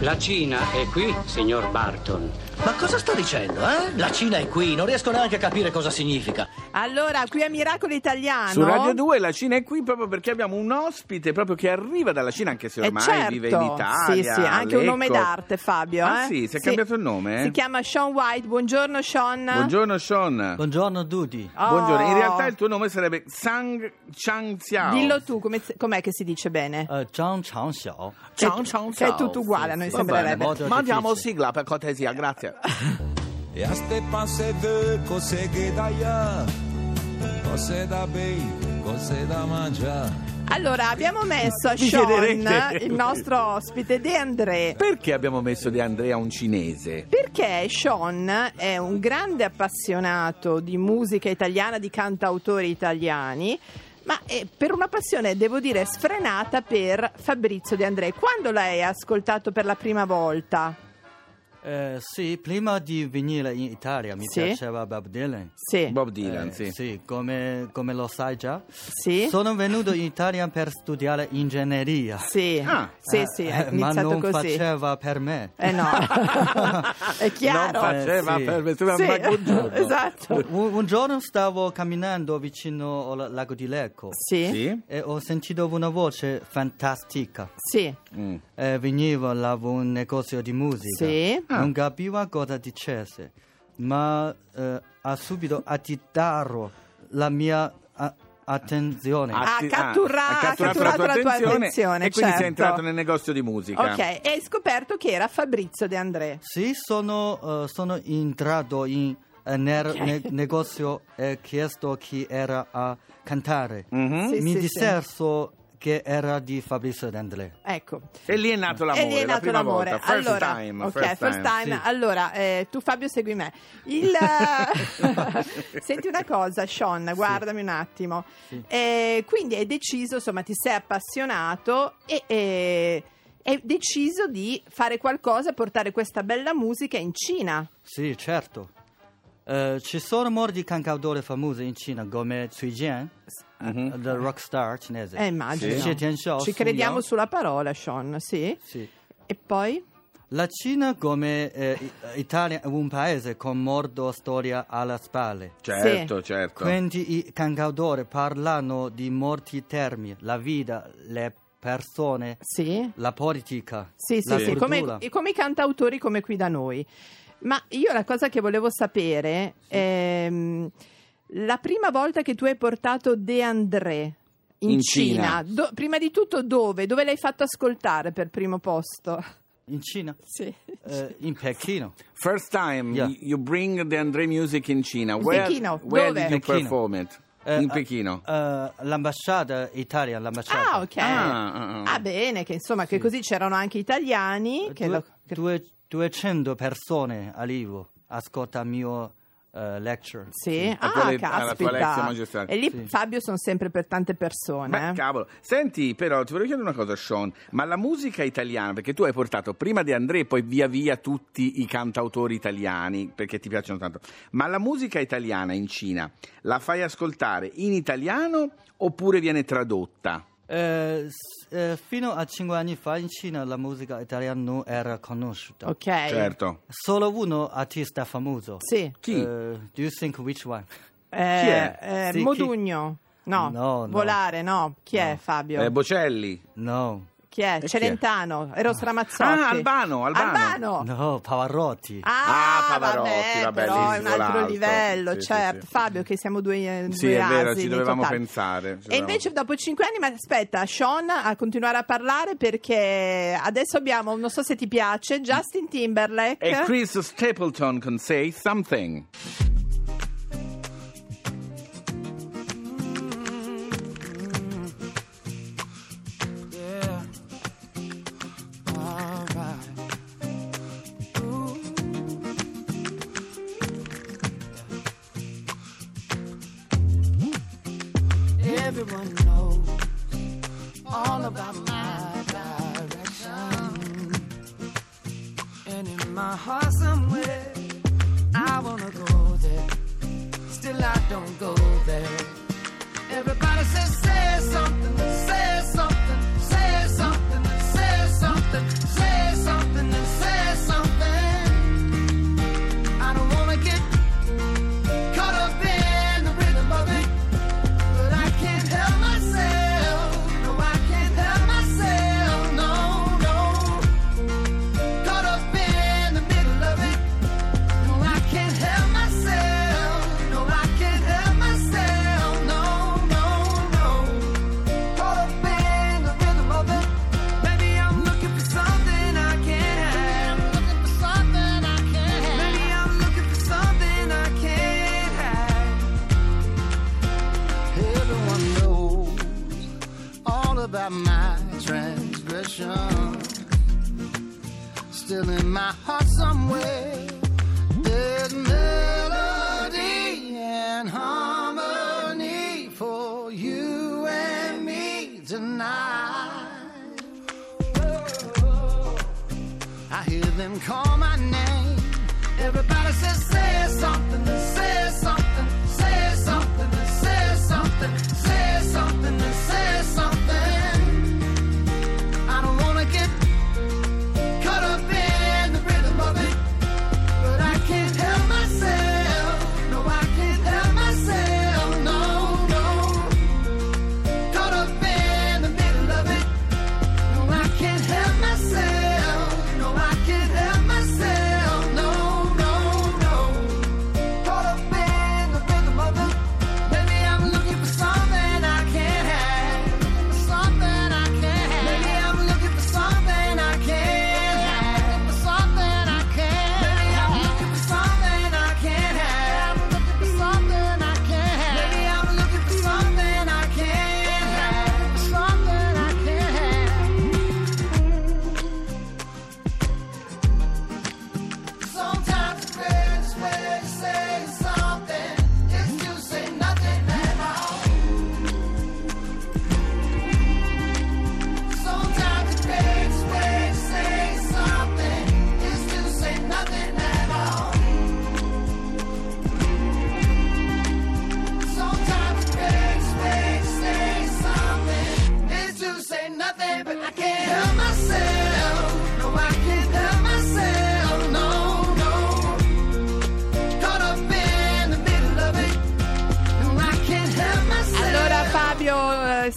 La Cina è qui, signor Barton. Ma cosa sta dicendo, eh? La Cina è qui, non riesco neanche a capire cosa significa. Allora, qui a Miracolo Italiano. Su Radio 2 la Cina è qui proprio perché abbiamo un ospite proprio che arriva dalla Cina, anche se Eh, ormai certo. vive in Italia. Sì, sì, anche un nome d'arte, Fabio. Ah, eh? sì? Si è cambiato il nome, eh? Si chiama Sean White. Buongiorno, Sean. Buongiorno Sean. Buongiorno tutti. Oh. Buongiorno. In realtà il tuo nome sarebbe Sang Chang Xiao. Dillo tu, come- com'è che si dice bene? Eh, Zhang Changxiao. Che- Chang Chang che è Xiao. tutto uguale, a noi sembrerebbe. bene. Mandiamo difficile. sigla per cortesia, grazie. E a ste panze de cose che da ya, cose da bei, cose da mangiare. Allora, abbiamo messo a Sean, il nostro ospite De André, Perché abbiamo messo De Andrea un cinese? perché Sean è un grande appassionato di musica italiana, di cantautori italiani, ma è per una passione, devo dire, sfrenata per Fabrizio De André. Quando l'hai ascoltato per la prima volta? Eh, sì, prima di venire in Italia mi Sì. piaceva Bob Dylan. Sì. Bob Dylan, Eh, sì. come, come lo sai già. Sì? Sono venuto in Italia per studiare ingegneria. Sì, Ah. sì, Eh, sì, è eh, ma non così. faceva per me. Eh no, è chiaro. Non faceva Eh, sì. per me, Sì, esatto. Un, un giorno stavo camminando vicino al lago di Lecco Sì, sì, Sì? e ho sentito una voce fantastica. Mm. Eh, veniva da un negozio di musica. Sì. Ah. Non capiva cosa dicesse, ma eh, ha subito attirato la mia a- attenzione. Ah, Atti- cattura- ha ha catturato catturato la tua attenzione attenzione, e quindi sei certo. entrato nel negozio di musica. ok, e hai scoperto che era Fabrizio De André. Sì, sono, eh, sono entrato in, eh, nel Ok. ne- negozio e chiesto chi era a cantare. Mhm. Sì, Mi sì, dissero che era di Fabrizio D'André. Ecco. E lì è nato l'amore, e lì è la nato prima l'amore. volta. First allora, time. ok, first time. Sì. Allora, eh, tu Fabio segui me. Il, Senti una cosa, Sean, guardami un attimo. Sì. Eh, quindi hai deciso, insomma, ti sei appassionato e... e- hai deciso di fare qualcosa, portare questa bella musica in Cina. Sì, certo. Eh, ci sono molti cantautori famosi in Cina come Cui Jian, Mhm. il rockstar cinese. Eh, immagino. Tianxiao, Ci Su crediamo sulla parola, Sean, sì. Sì. E poi? La Cina come eh, Italia è un paese con molta storia alle spalle. Certo, certo. Quindi i cantautori parlano di molti termini, la vita, le persone, Sì. la politica, Sì, sì, la sì, come, cultura. come i cantautori come qui da noi. Ma io la cosa che volevo sapere è la prima volta che tu hai portato De André in, In Cina, Cina. do- prima di tutto dove? Dove l'hai fatto ascoltare per primo posto? In Cina, Sì. eh, in Pechino. First time Yeah. you bring the Andre music in China. Where, Pechino, where dove? did you Pechino. perform it? Eh, in Pechino. eh, l'ambasciata Italia, l'ambasciata. Ah, ok. Ah, ah, ah. Ah, bene, che insomma, che così c'erano anche italiani. Che Due- lo- che- due- 200 persone arrivo, ascolta il mio eh, lecture. Sì, La ah, le- caspita. E lì Sì. Fabio sono sempre per tante persone. Beh, eh. cavolo. Senti, però, ti volevo chiedere una cosa, Sean. Ma la musica italiana, perché tu hai portato prima di André e poi via via tutti i cantautori italiani, perché ti piacciono tanto. Ma la musica italiana in Cina la fai ascoltare in italiano oppure viene tradotta? Eh, eh, fino a 5 anni fa in Cina la musica italiana non era conosciuta. Ok. Certo. Solo uno artista famoso. Sì. Chi? Eh, do you think which one? Eh, è? eh, Sì, chi- Modugno. No. No, no. Volare, no. Chi è Fabio? Eh, Bocelli. No, chi è? chi è? Celentano. Eros Ramazzotti. Ah, Albano, Albano. Albano. no, Pavarotti. Ah, Ah, Pavarotti, vabbè, vabbè, però è un altro svolato. livello, Sì, sì, certo. sì. Fabio, che siamo due, eh, Sì, due è vero, ci dovevamo totali. pensare. ci E dovevamo- invece dopo cinque anni, ma aspetta, Sean a continuare a parlare perché adesso abbiamo, non so se ti piace, Justin Timberlake. E Chris Stapleton can say something. I don't go there. Everybody says, about my transgression. Still in my heart somewhere, there's melody and harmony for you and me tonight. I hear them call my name. Everybody says, say something.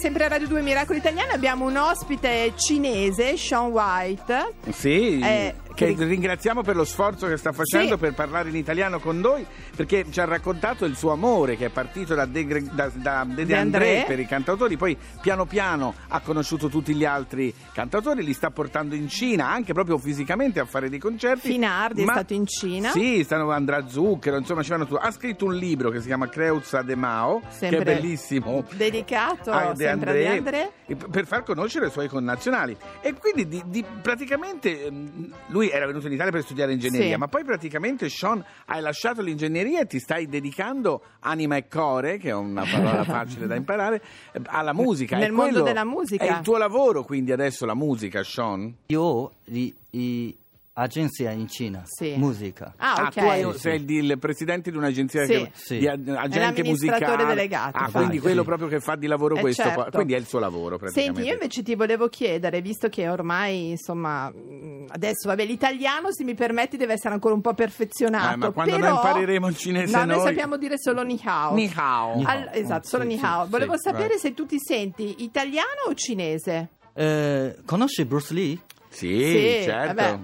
Sempre a Radio 2 Miracoli Italiani abbiamo un ospite cinese, Sean White. Sì, Eh, che ringraziamo per lo sforzo che sta facendo Sì. per parlare in italiano con noi, perché ci ha raccontato il suo amore che è partito da De, da, da De, De De André André. per i cantautori, poi piano piano ha conosciuto tutti gli altri cantautori, li sta portando in Cina, anche proprio fisicamente a fare dei concerti. Finardi è Ma- stato in Cina. Sì, stanno andrà Zucchero, insomma ci vanno tu. Ha scritto un libro che si chiama Creuzza de Mao, Sempre che è bellissimo. dedicato a De sempre a De André. e p- per far conoscere i suoi connazionali. E quindi di, di- praticamente ehm, lui era venuto in Italia per studiare ingegneria, Sì. ma poi praticamente Sean hai lasciato l'ingegneria e ti stai dedicando anima e core, che è una parola facile da imparare, alla musica. Nel mondo della musica. È il tuo lavoro quindi adesso la musica, Sean? Io i, i agenzia in Cina, Sì. musica. Ah, ok. tu hai- sei il, il presidente di un'agenzia Sì. che- Sì. di agente musicale. delegato, Ah, infatti. quindi quello proprio che fa di lavoro Eh, questo, qua. certo. quindi è il suo lavoro praticamente. Senti, io invece ti volevo chiedere, visto che ormai, insomma, mh, adesso, vabbè, l'italiano, se mi permetti, deve essere ancora un po' perfezionato. Eh, ma quando però- noi impareremo il cinese No, noi noi- sappiamo dire solo ni hao. Ni hao. Al- esatto, solo Sì, ni sì, hao. sì, Volevo sapere vai. se tu ti senti italiano o cinese? Eh, conosci Bruce Lee? Sì, Sì, certo. vabbè.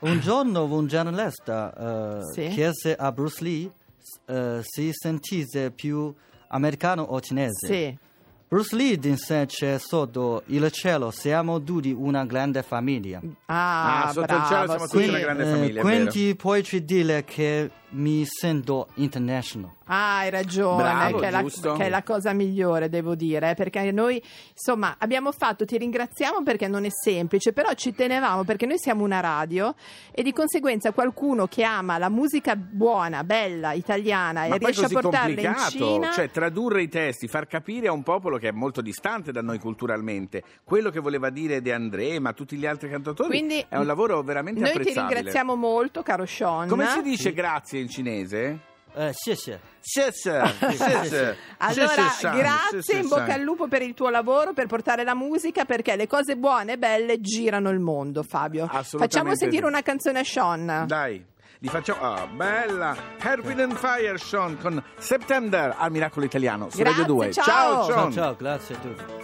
Un giorno un giornalista eh, Sì. chiese a Bruce Lee eh, si sentisse più americano o cinese. Sì. Bruce Lee disse sotto il cielo siamo tutti una grande famiglia. Ah, Ah, sotto il bravo, cielo siamo sì. tutti una grande Eh, famiglia, quindi puoi dire che mi sento international. Ah, hai ragione, Bravo, che, è la, che è la cosa migliore, devo dire, perché noi, insomma, abbiamo fatto, ti ringraziamo perché non è semplice, però ci tenevamo perché noi siamo una radio e di conseguenza qualcuno che ama la musica buona, bella, italiana Ma e poi riesce a così portarla in complicato, Cina... cioè tradurre i testi, far capire a un popolo che è molto distante da noi culturalmente quello che voleva dire De André, ma tutti gli altri cantautori, Quindi è un lavoro veramente Noi ti apprezzabile. ringraziamo molto, caro Sean. Come si dice grazie in cinese? Eh, sì, sì. Allora, grazie, in bocca al lupo per il tuo lavoro, per portare la musica, perché le cose buone e belle girano il mondo, Fabio. Assolutamente Facciamo sentire sì. una canzone a Sean. Dai, li facciamo. Ah, bella! Hairpin and Fire, Sean, con September al Miracolo Italiano su Grazie, Radio 2. ciao. ciao Ciao, Sean! ciao, grazie a tutti.